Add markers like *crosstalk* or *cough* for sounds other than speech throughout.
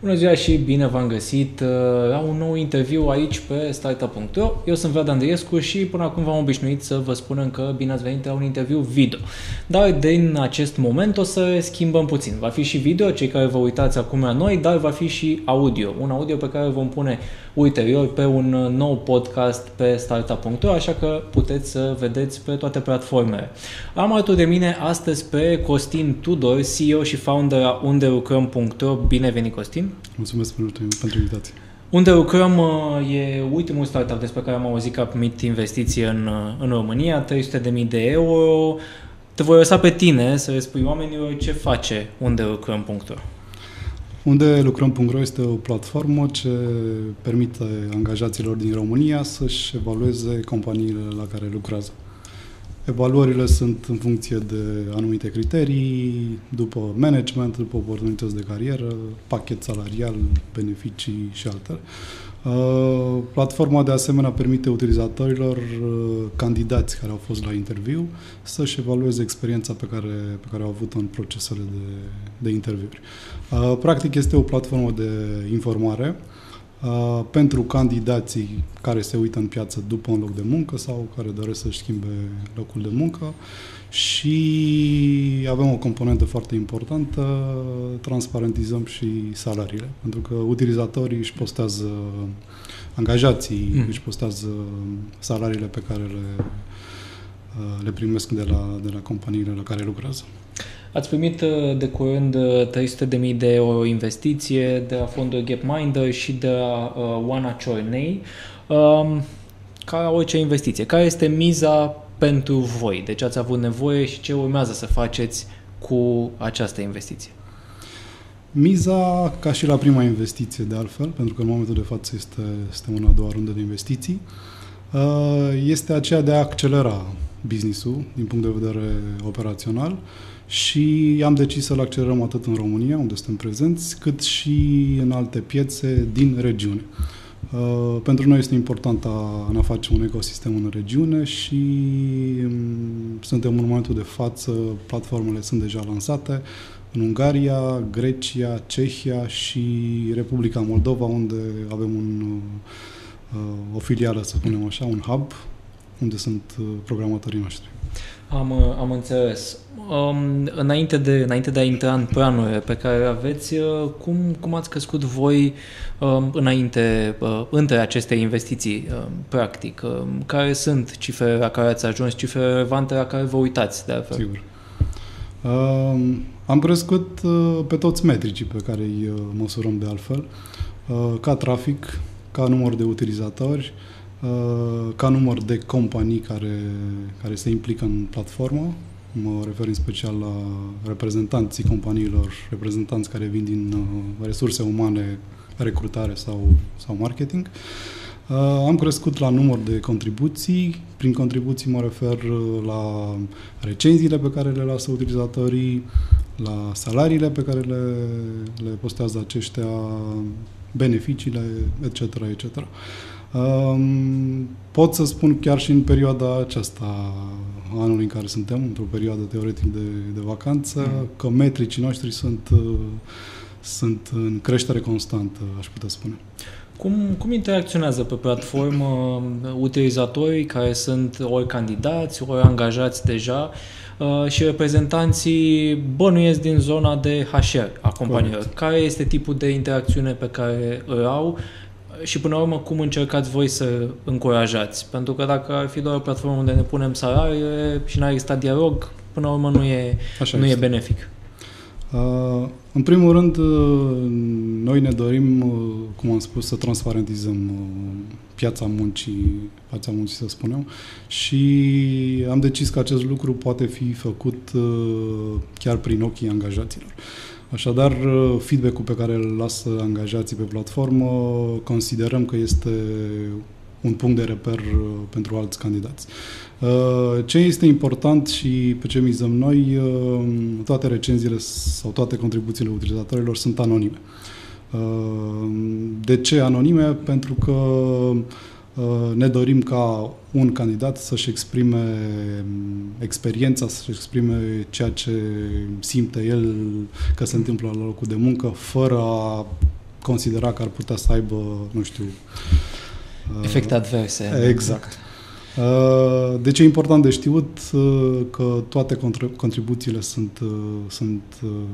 Bună ziua și bine v-am găsit uh, la un nou interviu aici pe startup.ro. Eu sunt Vlad Andriescu și până acum v-am obișnuit să vă spunem că bine ați venit la un interviu video. Dar din acest moment o să schimbăm puțin. Va fi și video, cei care vă uitați acum la noi, dar va fi și audio. Un audio pe care vom pune ulterior pe un nou podcast pe startup.ro, așa că puteți să vedeți pe toate platformele. Am alături de mine astăzi pe Costin Tudor, CEO și founder a undelucrăm.ro. Bine venit, Costin! Mulțumesc pentru, pentru invitație. Unde lucrăm uh, e ultimul startup despre care am auzit că a primit investiție în, uh, în România, 300.000 de euro. Te voi lăsa pe tine să le spui oamenilor ce face unde lucrăm.ro. Unde lucrăm.ro este o platformă ce permite angajaților din România să-și evalueze companiile la care lucrează. Evaluările sunt în funcție de anumite criterii, după management, după oportunități de carieră, pachet salarial, beneficii și altele. Uh, platforma de asemenea permite utilizatorilor, uh, candidați care au fost la interviu, să-și evalueze experiența pe care, pe care au avut-o în procesele de, de interviuri. Uh, practic este o platformă de informare Uh, pentru candidații care se uită în piață după un loc de muncă sau care doresc să-și schimbe locul de muncă și avem o componentă foarte importantă, transparentizăm și salariile, pentru că utilizatorii își postează, angajații mm. își postează salariile pe care le, uh, le primesc de la, de la companiile la care lucrează. Ați primit uh, de curând 300.000 uh, de euro investiție de la fondul Gapminder și de la uh, Oana Ciornei. Um, ca orice investiție, care este miza pentru voi? De ce ați avut nevoie și ce urmează să faceți cu această investiție? Miza, ca și la prima investiție de altfel, pentru că în momentul de față este, este una a doua rundă de investiții, este aceea de a accelera business-ul din punct de vedere operațional și am decis să-l accelerăm atât în România, unde suntem prezenți, cât și în alte piețe din regiune. Uh, pentru noi este important a, a face un ecosistem în regiune și um, suntem în momentul de față, platformele sunt deja lansate în Ungaria, Grecia, Cehia și Republica Moldova, unde avem un, uh, o filială, să spunem așa, un hub, unde sunt uh, programatorii noștri. Am, am înțeles. Um, înainte, de, înainte de a intra în planurile pe care le aveți, uh, cum, cum ați crescut voi um, înainte, uh, între aceste investiții, uh, practic? Uh, care sunt cifrele la care ați ajuns, cifrele relevante la care vă uitați, de altfel? Sigur. Uh, am crescut uh, pe toți metricii pe care îi uh, măsurăm de altfel, uh, ca trafic, ca număr de utilizatori, uh, Uh, ca număr de companii care, care se implică în platformă. Mă refer în special la reprezentanții companiilor, reprezentanți care vin din uh, resurse umane, recrutare sau, sau marketing. Uh, am crescut la număr de contribuții. Prin contribuții mă refer la recenziile pe care le lasă utilizatorii, la salariile pe care le, le postează aceștia, beneficiile, etc. etc. Um, pot să spun chiar și în perioada aceasta anului în care suntem, într-o perioadă teoretic de, de vacanță, mm. că metricii noștri sunt, uh, sunt în creștere constantă, aș putea spune. Cum, cum interacționează pe platformă uh, utilizatorii care sunt ori candidați, ori angajați deja uh, și reprezentanții bănuiesc din zona de HR a companiilor? Correct. Care este tipul de interacțiune pe care îl au și până la urmă cum încercați voi să încurajați? Pentru că dacă ar fi doar o platformă unde ne punem salariile și n-ar exista dialog, până la urmă nu e, Așa nu este. e benefic. Uh, în primul rând, uh, noi ne dorim, uh, cum am spus, să transparentizăm uh, piața muncii, piața muncii să spunem, și am decis că acest lucru poate fi făcut uh, chiar prin ochii angajaților. Uh, Așadar, uh, feedback-ul pe care îl lasă angajații pe platformă considerăm că este un punct de reper uh, pentru alți candidați. Uh, ce este important și pe ce mizăm noi, toate recenziile sau toate contribuțiile utilizatorilor sunt anonime. De ce anonime? Pentru că Uh, ne dorim ca un candidat să-și exprime experiența, să-și exprime ceea ce simte el că se întâmplă la locul de muncă, fără a considera că ar putea să aibă, nu știu... Efecte adverse. Exact. Uh, deci e important de știut uh, că toate contribuțiile sunt, uh, sunt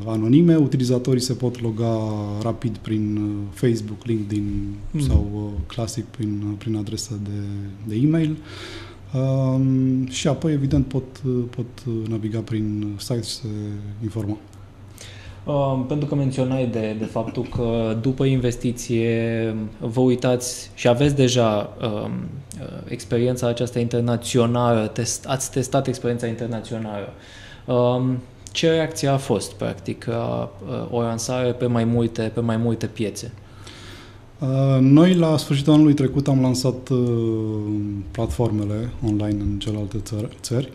anonime, utilizatorii se pot loga rapid prin Facebook, LinkedIn mm. sau clasic prin, prin adresa de, de e-mail. Um, și apoi, evident, pot, pot naviga prin site și se informa. Uh, pentru că menționai de, de faptul că după investiție vă uitați și aveți deja uh, experiența aceasta internațională, test, ați testat experiența internațională. Uh, ce reacție a fost, practic, uh, o lansare pe mai multe, pe mai multe piețe? Noi, la sfârșitul anului trecut, am lansat platformele online în celelalte țări.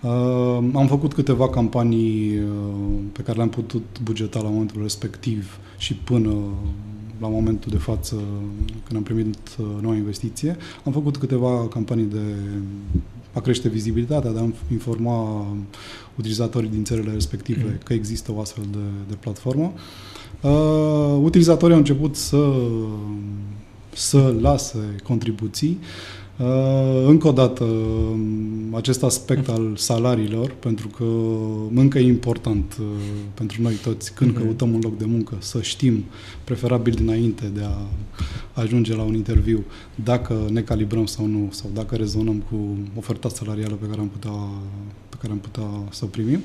Țări. Uh, am făcut câteva campanii uh, pe care le-am putut bugeta la momentul respectiv și până la momentul de față, când am primit uh, noua investiție. Am făcut câteva campanii de a crește vizibilitatea, de a informa utilizatorii din țările respective mm. că există o astfel de, de platformă. Uh, utilizatorii au început să, să lase contribuții. Uh, Uh, încă o dată, um, acest aspect al salariilor, pentru că încă e important uh, pentru noi toți, când mm-hmm. căutăm un loc de muncă, să știm, preferabil dinainte de a ajunge la un interviu, dacă ne calibrăm sau nu, sau dacă rezonăm cu oferta salarială pe care am putea, pe care am putea să o primim.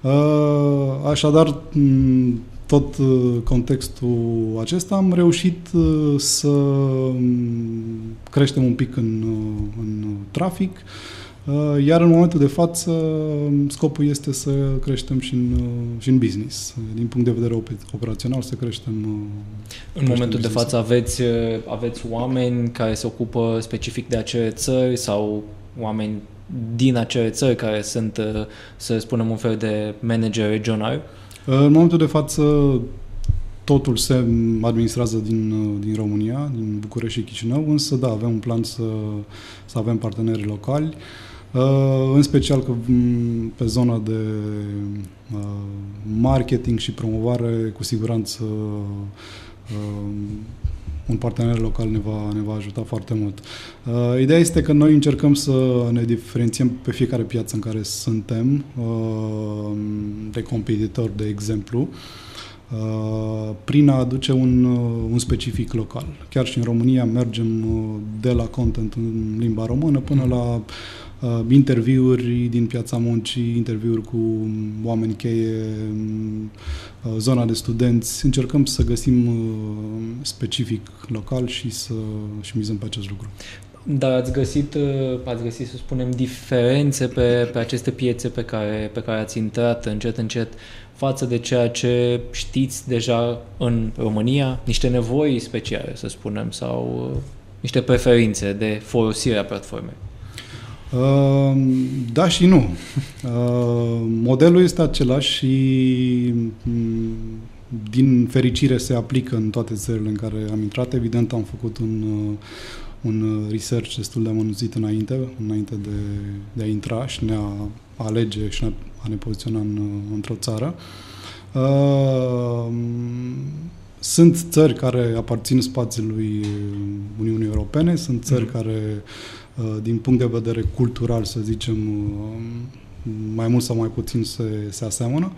Uh, așadar, tot uh, contextul acesta am reușit uh, să um, creștem un pic în, uh, în trafic, iar în momentul de față um, scopul este să creștem și în, și în business. Din punct de vedere operațional să creștem În creștem momentul de față aveți, aveți oameni care se ocupă specific de acele țări sau oameni din acele țări care sunt, să spunem, un fel de manager regional? În momentul de față, totul se administrează din, din România, din București și Chișinău, însă da, avem un plan să, să avem parteneri locali, uh, în special că mm, pe zona de uh, marketing și promovare, cu siguranță uh, un partener local ne va, ne va ajuta foarte mult. Uh, ideea este că noi încercăm să ne diferențiem pe fiecare piață în care suntem, uh, de competitor, de exemplu, uh, prin a aduce un, uh, un specific local. Chiar și în România mergem uh, de la content în limba română până mm. la uh, interviuri din piața muncii, interviuri cu oameni cheie, uh, zona de studenți. Încercăm să găsim uh, specific local și să și mizăm pe acest lucru. Dar ați găsit, uh, ați găsit, să spunem, diferențe pe, pe aceste piețe pe care, pe care ați intrat încet, încet față de ceea ce știți deja în România? Niște nevoi speciale, să spunem, sau uh, niște preferințe de folosire a platformei? Ehm, da și nu. Ehm, modelul este același și mm, din fericire se aplică în toate țările în care am intrat. Evident, am făcut un, uh, un research destul de amănunțit înainte, înainte de, de a intra și ne a alege și a ne poziționa în, uh, într-o țară. Ehm, sunt țări care aparțin spațiului Uniunii Europene, sunt țări mm. care Uh, din punct de vedere cultural, să zicem, uh, mai mult sau mai puțin se, se aseamănă.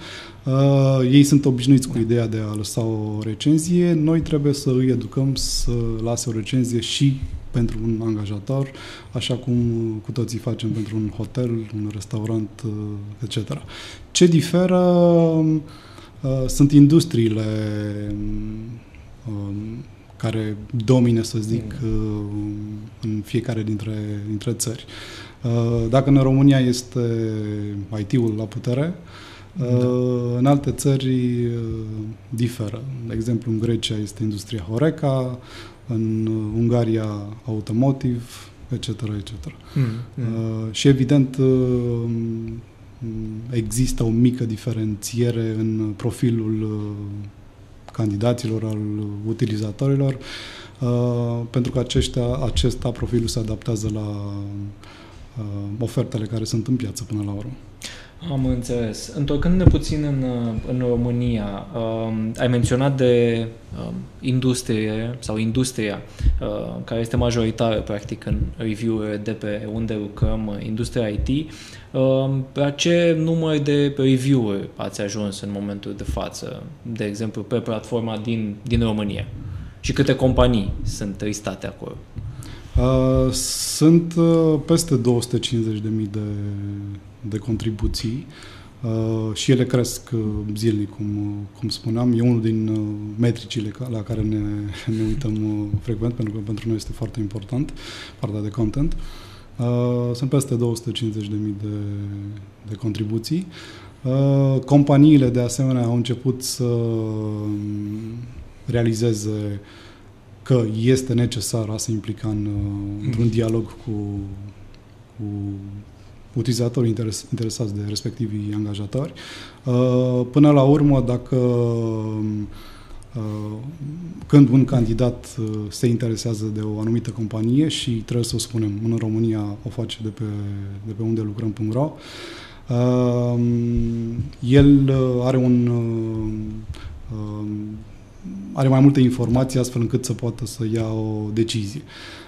Uh, ei sunt obișnuiți cu ideea de a lăsa o recenzie. Noi trebuie să îi educăm să lase o recenzie și pentru un angajator, așa cum cu toții facem pentru un hotel, un restaurant, etc. Ce diferă sunt industriile um, care domine, să zic, mm. uh, în fiecare dintre, dintre țări. Uh, dacă în România este IT-ul la putere, uh, da. în alte țări diferă. De exemplu, în Grecia este industria Horeca, în Ungaria automotive, etc. etc. Mm, mm. Și evident există o mică diferențiere în profilul candidaților, al utilizatorilor, uh, pentru că aceștia, acesta profilul se adaptează la uh, ofertele care sunt în piață până la urmă. Am înțeles. Întorcându-ne puțin în, în România, um, ai menționat de um, industrie sau industria uh, care este majoritară practic în review de pe unde lucrăm, industria IT. Um, la ce număr de review-uri ați ajuns în momentul de față, de exemplu, pe platforma din, din România? Și câte companii sunt listate acolo? Uh, sunt uh, peste 250.000 de, de contribuții uh, și ele cresc uh, zilnic, cum, uh, cum spuneam. E unul din uh, metricile la care ne, *laughs* ne uităm uh, frecvent, pentru că pentru noi este foarte important, partea de content. Uh, sunt peste 250.000 de, de contribuții. Uh, companiile, de asemenea, au început să um, realizeze că este necesar a se implica în, mm. într-un dialog cu, cu utilizatorii interes, interesați de respectivii angajatori. Uh, până la urmă, dacă uh, când un candidat uh, se interesează de o anumită companie și trebuie să o spunem, în România o face de pe, de pe unde lucrăm.ro, el are un are mai multe informații astfel încât să poată să ia o decizie. Uh,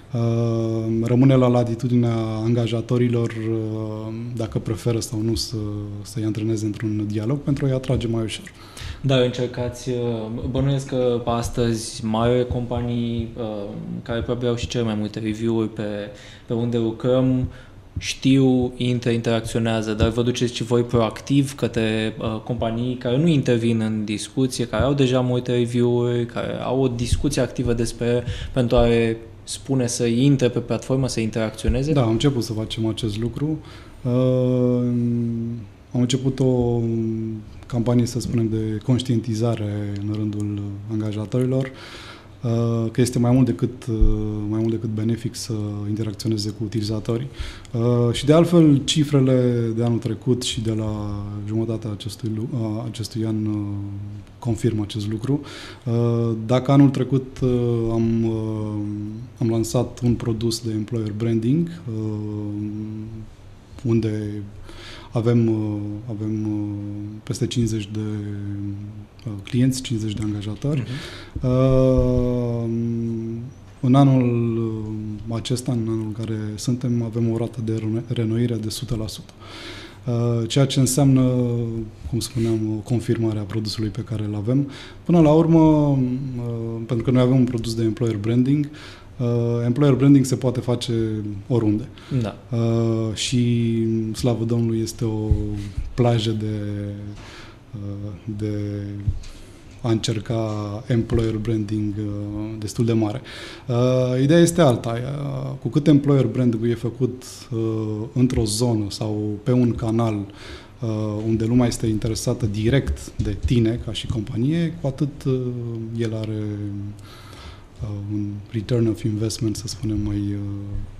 rămâne la latitudinea angajatorilor uh, dacă preferă sau nu să, să-i antreneze într-un dialog pentru a-i atrage mai ușor. Da, încercați, uh, bănuiesc că astăzi mari companii care probabil au și cele mai multe review-uri pe, pe unde lucrăm, știu, intră, interacționează, dar vă duceți și voi proactiv către uh, companii care nu intervin în discuție, care au deja multe review-uri, care au o discuție activă despre pentru a spune să intre pe platformă, să interacționeze? Da, am început să facem acest lucru. Uh, am început o campanie, să spunem, de conștientizare în rândul angajatorilor. Uh, Uh, că este mai mult decât, uh, mai mult decât benefic să interacționeze cu utilizatorii. Uh, și de altfel, cifrele de anul trecut și de la jumătatea acestui, acestui an confirmă acest lucru. Dacă anul trecut am, am lansat un produs de employer branding, unde avem, uh, avem uh, peste 50 de uh, clienți, 50 de angajatori. Uh-huh. În anul acesta, în anul în care suntem, avem o rată de renoire de 100%. Ceea ce înseamnă, cum spuneam, o confirmare a produsului pe care îl avem. Până la urmă, pentru că noi avem un produs de employer branding, Uh, employer branding se poate face oriunde. Da. Uh, și, slavă Domnului, este o plajă de, uh, de a încerca employer branding uh, destul de mare. Uh, ideea este alta. Uh, cu cât employer branding e făcut uh, într-o zonă sau pe un canal uh, unde lumea este interesată direct de tine ca și companie, cu atât uh, el are Uh, un return of investment, să spunem, mai, uh,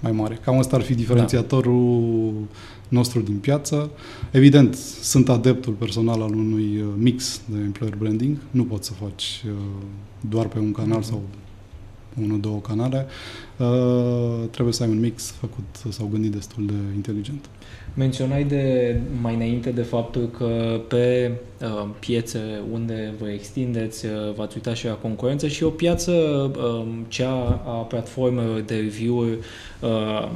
mai mare. Cam asta ar fi diferențiatorul da. nostru din piață. Evident, sunt adeptul personal al unui uh, mix de employer branding. Nu poți să faci doar pe un canal mm-hmm. sau unul, două canale. Trebuie să ai un mix făcut sau gândit destul de inteligent. Menționai de mai înainte de faptul că pe uh, piețe unde vă extindeți, uh, v-ați uitat și la concurență și o piață, uh, cea a platformelor de review-uri uh,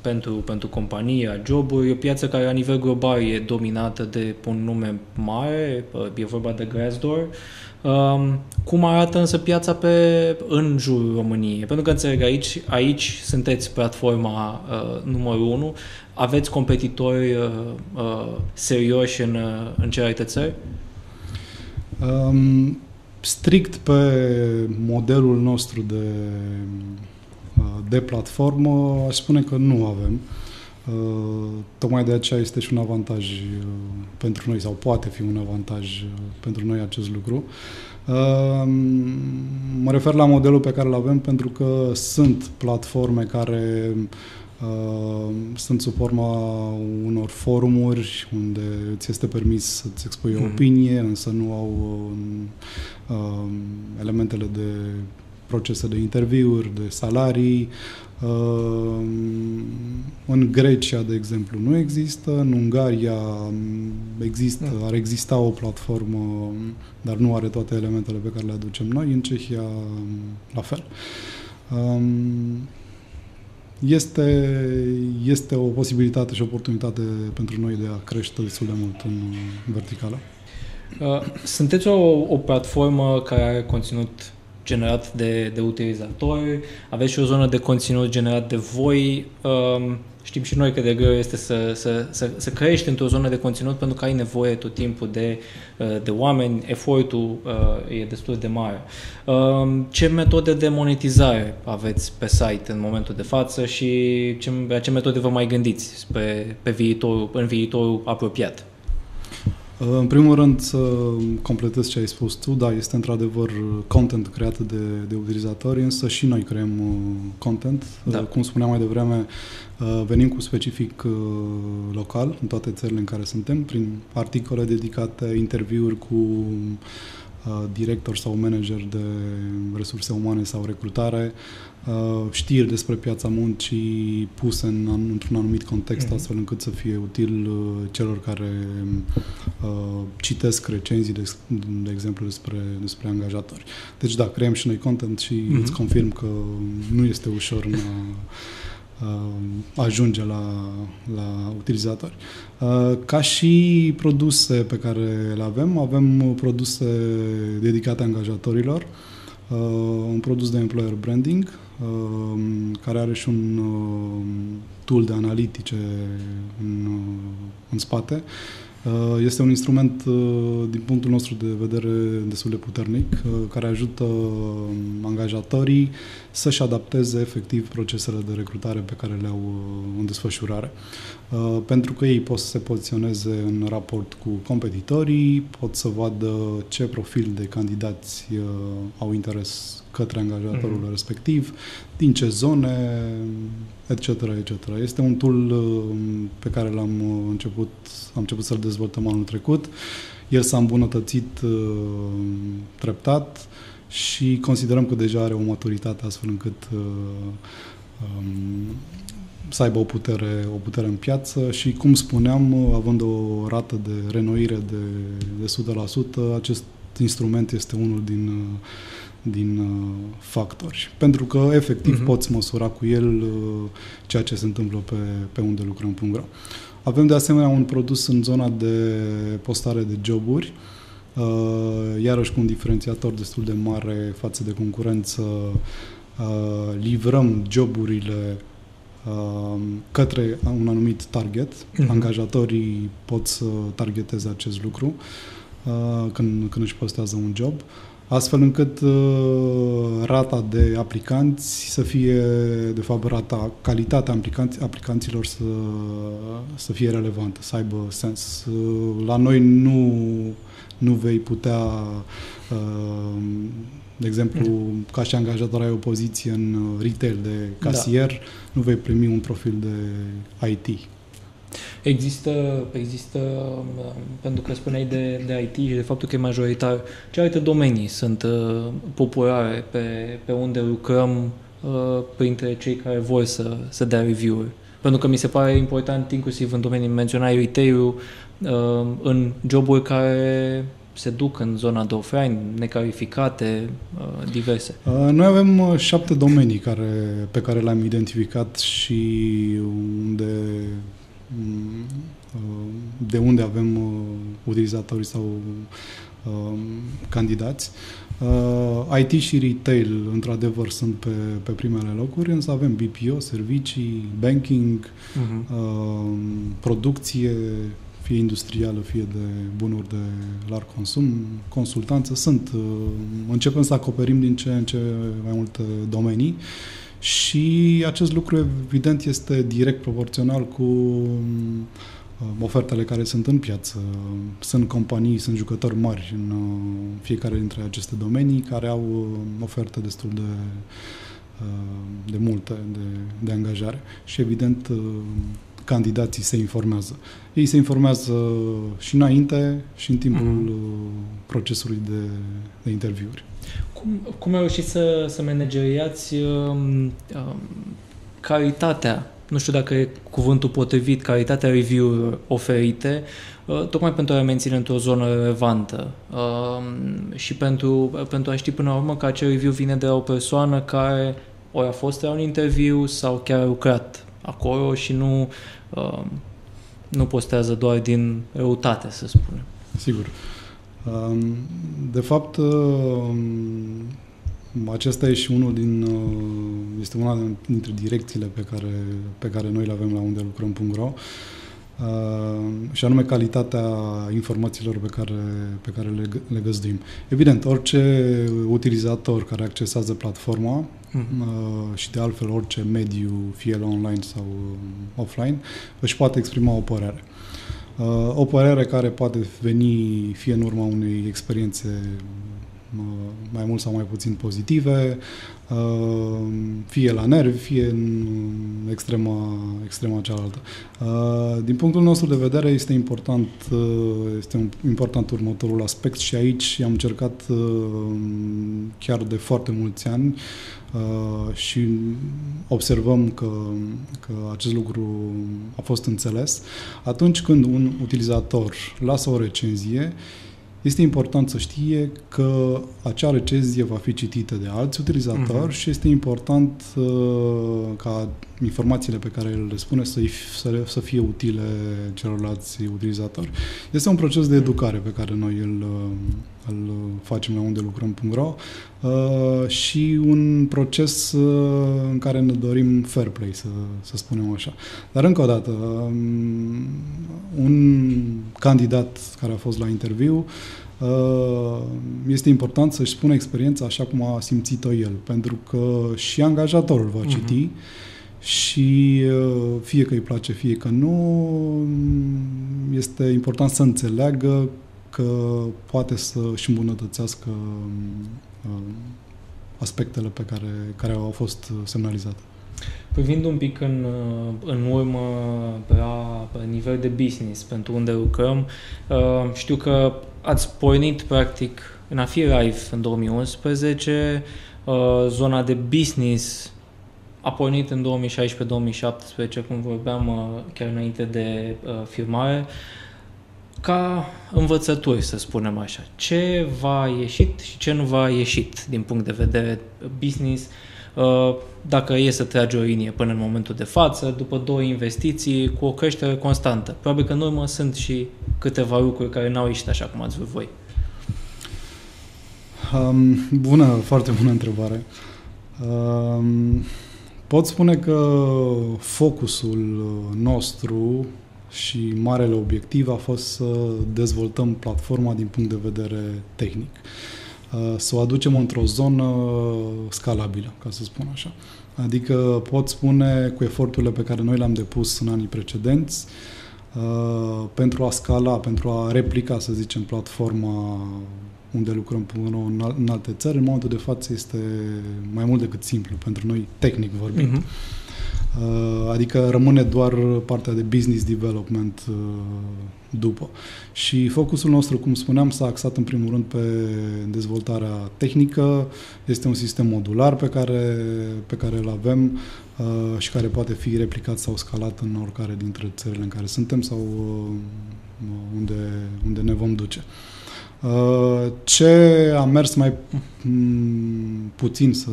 pentru, pentru companii, a joburi, o piață care la nivel global e dominată de un nume mare, uh, e vorba de Glassdoor. Uh, cum arată însă piața pe, în jurul României? Pentru că înțeleg, aici, aici sunteți platforma uh, numărul 1, aveți competitori uh, uh, serioși în, uh, în celelalte țări? Um, strict pe modelul nostru de, uh, de platformă, aș spune că nu avem. Uh, tocmai de aceea este și un avantaj uh, pentru noi, sau poate fi un avantaj uh, pentru noi acest lucru. Uh, mă refer la modelul pe care îl avem pentru că sunt platforme care uh, Uh, sunt sub forma unor forumuri unde ți este permis să-ți expui o mhm. opinie, însă nu au uh, elementele de procese de interviuri, de salarii. Uh, în Grecia, de exemplu, nu există, în Ungaria există, da. ar exista o platformă, dar nu are toate elementele pe care le aducem noi, în Cehia la fel. Um, este, este o posibilitate și o oportunitate pentru noi de a crește destul de mult în verticală. Uh, sunteți o, o platformă care are conținut generat de, de utilizatori, aveți și o zonă de conținut generat de voi. Um, știm și noi că de greu este să, să, să, să crești într-o zonă de conținut pentru că ai nevoie tot timpul de, uh, de oameni, efortul uh, e destul de mare. Um, ce metode de monetizare aveți pe site în momentul de față și ce, la ce metode vă mai gândiți pe, pe viitor, în viitorul apropiat? În primul rând să completez ce ai spus tu, da, este într-adevăr content creat de, de utilizatori, însă și noi creăm uh, content. Da. Cum spuneam mai devreme, uh, venim cu specific uh, local în toate țările în care suntem, prin articole dedicate, interviuri cu director sau manager de resurse umane sau recrutare, știri despre piața muncii puse în, într-un anumit context, mm-hmm. astfel încât să fie util celor care uh, citesc recenzii, de, de exemplu, despre, despre angajatori. Deci, da, creăm și noi content și mm-hmm. îți confirm că nu este ușor în a ajunge la, la utilizatori. Ca și produse pe care le avem, avem produse dedicate angajatorilor, un produs de employer branding, care are și un tool de analitice în, în spate, Uh, este un instrument, uh, din punctul nostru de vedere, destul de puternic, uh, care ajută angajatorii să-și adapteze efectiv procesele de recrutare pe care le au în desfășurare. Pentru că ei pot să se poziționeze în raport cu competitorii, pot să vadă ce profil de candidați au interes către angajatorul mm-hmm. respectiv, din ce zone, etc., etc. Este un tool uh, pe care l-am uh, început, am început să-l dezvoltăm anul trecut. El s-a îmbunătățit uh, treptat și considerăm că deja are o maturitate astfel încât um, să aibă o putere, o putere în piață și, cum spuneam, având o rată de renoire de, de 100%, acest instrument este unul din uh, din uh, factori. Pentru că, efectiv, uh-huh. poți măsura cu el uh, ceea ce se întâmplă pe, pe unde lucrăm.ro. Avem, de asemenea, un produs în zona de postare de joburi, uh, iarăși cu un diferențiator destul de mare față de concurență. Uh, livrăm joburile uh, către un anumit target. Uh-huh. Angajatorii pot să targeteze acest lucru uh, când, când își postează un job. Uh, astfel încât uh, rata de aplicanți să fie, de fapt, rata, calitatea aplicanți, aplicanților să, să fie relevantă, să aibă sens. Uh, la noi nu, nu vei putea, uh, de exemplu, ca și angajator ai o poziție în retail de casier, da. nu vei primi un profil de IT Există, există pentru că spuneai de, de IT și de faptul că e majoritar, ce alte domenii sunt uh, populare pe, pe unde lucrăm uh, printre cei care vor să, să dea review-uri? Pentru că mi se pare important, inclusiv în domenii menționai retail uh, în joburi care se duc în zona de offline, necalificate, uh, diverse? Uh, noi avem uh, șapte domenii care, pe care le-am identificat și unde de unde avem uh, utilizatorii sau um, candidați. Uh, IT și retail, într-adevăr, sunt pe, pe primele locuri, însă avem BPO, servicii, banking, uh-huh. producție, fie industrială, fie de bunuri de larg consum, consultanță, sunt. Uh, începem să acoperim din ce în ce mai multe domenii și acest lucru, evident, este direct proporțional cu um, ofertele care sunt în piață. Sunt companii, sunt jucători mari în uh, fiecare dintre aceste domenii care au um, oferte destul de, uh, de multe de, de angajare și, evident, uh, candidații se informează. Ei se informează și înainte și în timpul mm-hmm. procesului de, de interviuri. Cum, cum ai reușit să, să manageriați uh, uh, calitatea nu știu dacă e cuvântul potrivit, calitatea review oferite, uh, tocmai pentru a menține într-o zonă relevantă uh, și pentru, pentru a ști până la urmă că acel review vine de la o persoană care ori a fost la un interviu sau chiar a lucrat acolo și nu, uh, nu postează doar din răutate, să spunem. Sigur. Um, de fapt, acesta e și unul din, uh, este una dintre direcțiile pe care, pe care noi le avem la unde lucrăm.ro uh, și anume calitatea informațiilor pe care, pe care le, le găzduim. Evident, orice utilizator care accesează platforma uh-huh. și de altfel orice mediu, fie el online sau offline, își poate exprima o părere. O părere care poate veni fie în urma unei experiențe mai mult sau mai puțin pozitive, uh, fie la nervi, fie în extrema, extrema cealaltă. Uh, din punctul nostru de vedere este important, uh, este important următorul aspect și aici am încercat chiar de foarte mulți ani și observăm că, că acest lucru a fost înțeles. Atunci când un utilizator lasă o recenzie, este important să știe că acea recenzie va fi citită de alți utilizatori uh-huh. și este important uh, ca informațiile pe care le spune să, să, să fie utile celorlalți utilizatori. Este un proces de educare pe care noi îl, uh, îl facem la unde lucrăm.ro uh, și un proces uh, în care ne dorim fair play, să, să spunem așa. Dar încă o dată, um, un candidat care a fost la interviu uh, este important să-și spună experiența așa cum a simțit-o el, pentru că și angajatorul va citi uh-huh și uh, fie că îi place, fie că nu, este important să înțeleagă că poate să își îmbunătățească uh, aspectele pe care, care au fost semnalizate. Privind un pic în, uh, în urmă la nivel de business pentru unde lucrăm, știu că ați pornit practic în a fi live în 2011, zona de business a pornit în 2016-2017, cum vorbeam uh, chiar înainte de uh, filmare, ca învățături, să spunem așa. Ce va ieșit și ce nu va ieșit din punct de vedere business, uh, dacă e să tragi o linie până în momentul de față, după două investiții, cu o creștere constantă. Probabil că în urmă sunt și câteva lucruri care n-au ieșit așa cum ați vrut voi. Um, bună, foarte bună întrebare. Um, Pot spune că focusul nostru și marele obiectiv a fost să dezvoltăm platforma din punct de vedere tehnic. Uh, să o aducem într-o zonă scalabilă, ca să spun așa. Adică pot spune cu eforturile pe care noi le-am depus în anii precedenți, uh, pentru a scala, pentru a replica, să zicem, platforma unde lucrăm până în alte țări, în momentul de față este mai mult decât simplu pentru noi, tehnic vorbind. Uh-huh. Adică rămâne doar partea de business development uh, după. Și focusul nostru, cum spuneam, s-a axat în primul rând pe dezvoltarea tehnică. Este un sistem modular pe care, pe care îl avem uh, și care poate fi replicat sau scalat în oricare dintre țările în care suntem sau uh, unde, unde ne vom duce. Uh, ce a mers mai puțin, să,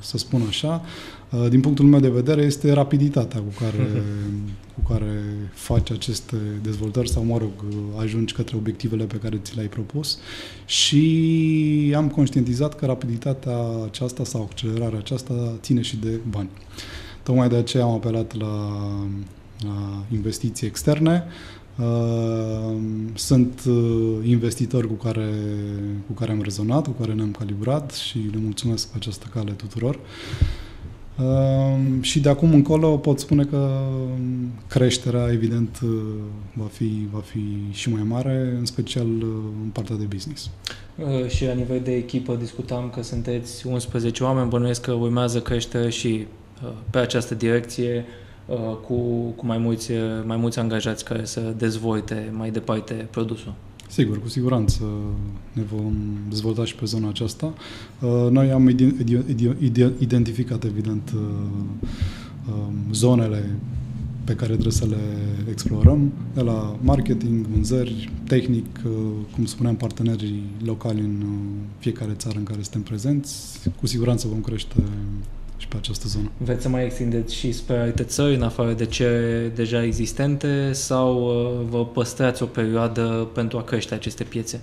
să spun așa, uh, din punctul meu de vedere, este rapiditatea cu care, *laughs* cu care faci aceste dezvoltări sau, mă rog, ajungi către obiectivele pe care ți le-ai propus și am conștientizat că rapiditatea aceasta sau accelerarea aceasta ține și de bani. Tocmai de aceea am apelat la, la investiții externe, Uh, sunt uh, investitori cu care, cu care am rezonat, cu care ne-am calibrat și le mulțumesc pe această cale tuturor. Uh, și de acum încolo pot spune că creșterea, evident, va fi, va fi și mai mare, în special în partea de business. Și la nivel de echipă discutam că sunteți 11 oameni, bănuiesc că urmează creștere și pe această direcție cu, cu mai, mulți, mai mulți angajați care să dezvolte mai departe produsul. Sigur, cu siguranță ne vom dezvolta și pe zona aceasta. Noi am identificat, evident, um, zonele pe care trebuie să le explorăm, de la marketing, vânzări, tehnic, uh, cum spuneam, partenerii locali în uh, fiecare țară în care suntem prezenți. Cu siguranță vom crește și pe această zonă. Veți să mai extindeți și spre alte țări, în afară de ce deja existente, sau uh, vă păstrați o perioadă pentru a crește aceste piețe?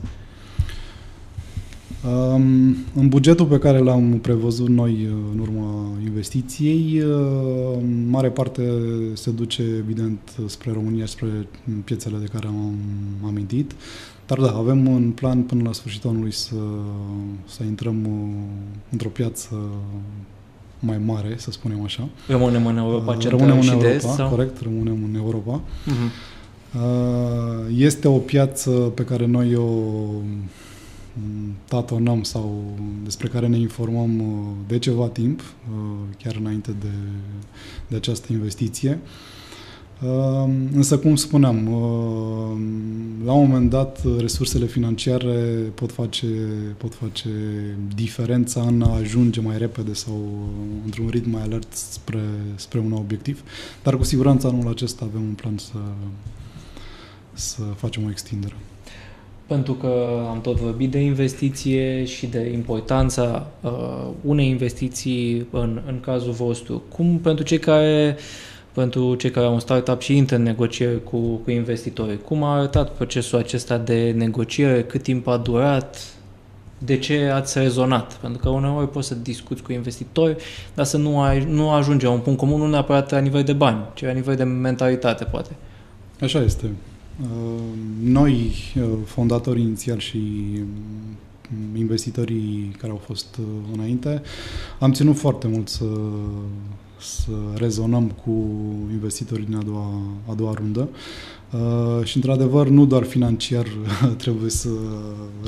Um, în bugetul pe care l-am prevăzut noi uh, în urma investiției, uh, mare parte se duce, evident, spre România, spre piețele de care am amintit. Dar da, avem un plan până la sfârșitul anului să, să intrăm uh, într-o piață mai mare, să spunem așa. Rămânem în Europa Centrală rămânem în și Europa, de Est? Sau? Corect, rămânem în Europa. Uh-huh. Este o piață pe care noi o tatonăm sau despre care ne informăm uh, de ceva timp, uh, chiar înainte de, de această investiție. Uh, însă, cum spuneam, la un moment dat, resursele financiare pot face, pot face diferența în a ajunge mai repede sau într-un ritm mai alert spre, spre un obiectiv. Dar cu siguranță anul acesta avem un plan să, să facem o extindere pentru că am tot vorbit de investiție și de importanța uh, unei investiții în, în cazul vostru. Cum pentru cei care pentru cei care au un startup și intră în negocieri cu, cu investitori. Cum a arătat procesul acesta de negociere? Cât timp a durat? De ce ați rezonat? Pentru că uneori poți să discuți cu investitori, dar să nu, ai, nu ajunge la un punct comun, nu neapărat la nivel de bani, ci la nivel de mentalitate, poate. Așa este. Uh, noi, uh, fondatorii inițial și mm, investitorii care au fost uh, înainte, am ținut foarte mult să, să rezonăm cu investitorii din a doua, a doua rundă. Uh, și, într-adevăr, nu doar financiar *laughs* trebuie să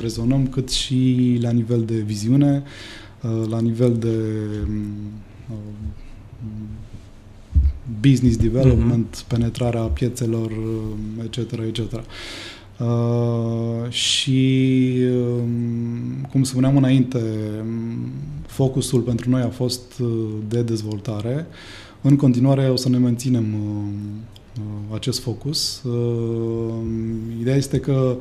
rezonăm, cât și la nivel de viziune, uh, la nivel de uh, business development, uh-huh. penetrarea piețelor, etc., etc. Uh, și, um, cum spuneam înainte, focusul pentru noi a fost uh, de dezvoltare. În continuare o să ne menținem uh, uh, acest focus. Uh, ideea este că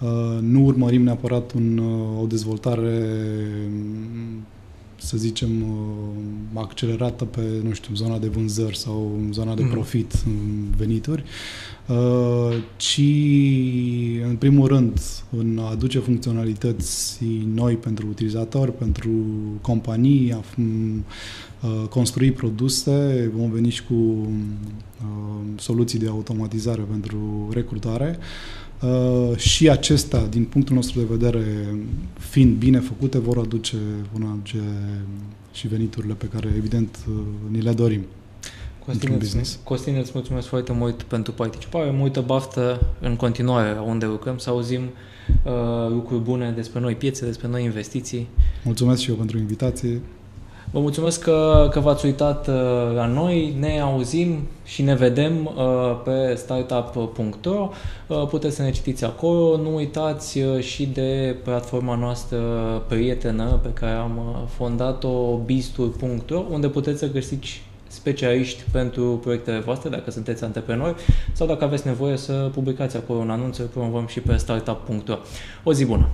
uh, nu urmărim neapărat un, uh, o dezvoltare să zicem, uh, accelerată pe, nu știu, zona de vânzări sau zona de mhm. profit, mm. venituri, uh, ci, în primul rând, în a aduce funcționalități noi pentru utilizatori, pentru companii, a mm, uh, construi produse, vom veni și cu soluții de automatizare pentru recrutare, Uh, și acestea, din punctul nostru de vedere, fiind bine făcute, vor aduce, vor aduce și veniturile pe care, evident, uh, ni le dorim. Costin, business. Costin, îți mulțumesc foarte mult pentru participare, multă baftă în continuare unde lucrăm, să auzim uh, lucruri bune despre noi piețe, despre noi investiții. Mulțumesc și eu pentru invitație. Vă mulțumesc că, că v-ați uitat uh, la noi, ne auzim și ne vedem uh, pe startup.ro. Uh, puteți să ne citiți acolo. Nu uitați și de platforma noastră prietenă pe care am fondat-o biztour.ro, unde puteți să găsiți specialiști pentru proiectele voastre, dacă sunteți antreprenori, sau dacă aveți nevoie să publicați acolo un anunț, îl promovăm și pe startup.ro. O zi bună!